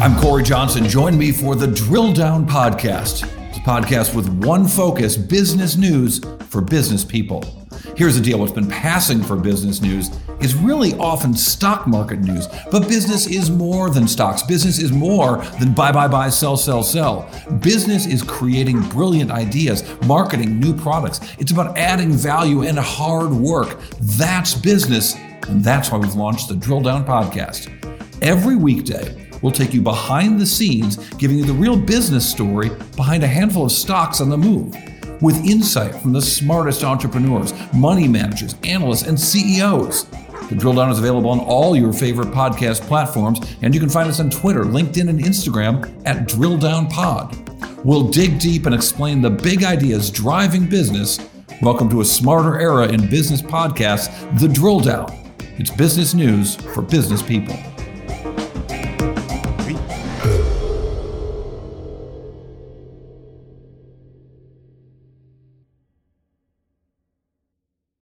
I'm Cory Johnson. Join me for the Drill Down Podcast. It's a podcast with one focus business news for business people. Here's the deal what's been passing for business news is really often stock market news. But business is more than stocks. Business is more than buy, buy, buy, sell, sell, sell. Business is creating brilliant ideas, marketing new products. It's about adding value and hard work. That's business. And that's why we've launched the Drill Down Podcast. Every weekday, We'll take you behind the scenes, giving you the real business story behind a handful of stocks on the move. With insight from the smartest entrepreneurs, money managers, analysts, and CEOs. The Drill Down is available on all your favorite podcast platforms, and you can find us on Twitter, LinkedIn, and Instagram at Drill Down Pod. We'll dig deep and explain the big ideas driving business. Welcome to a smarter era in business podcasts, The Drill Down. It's business news for business people.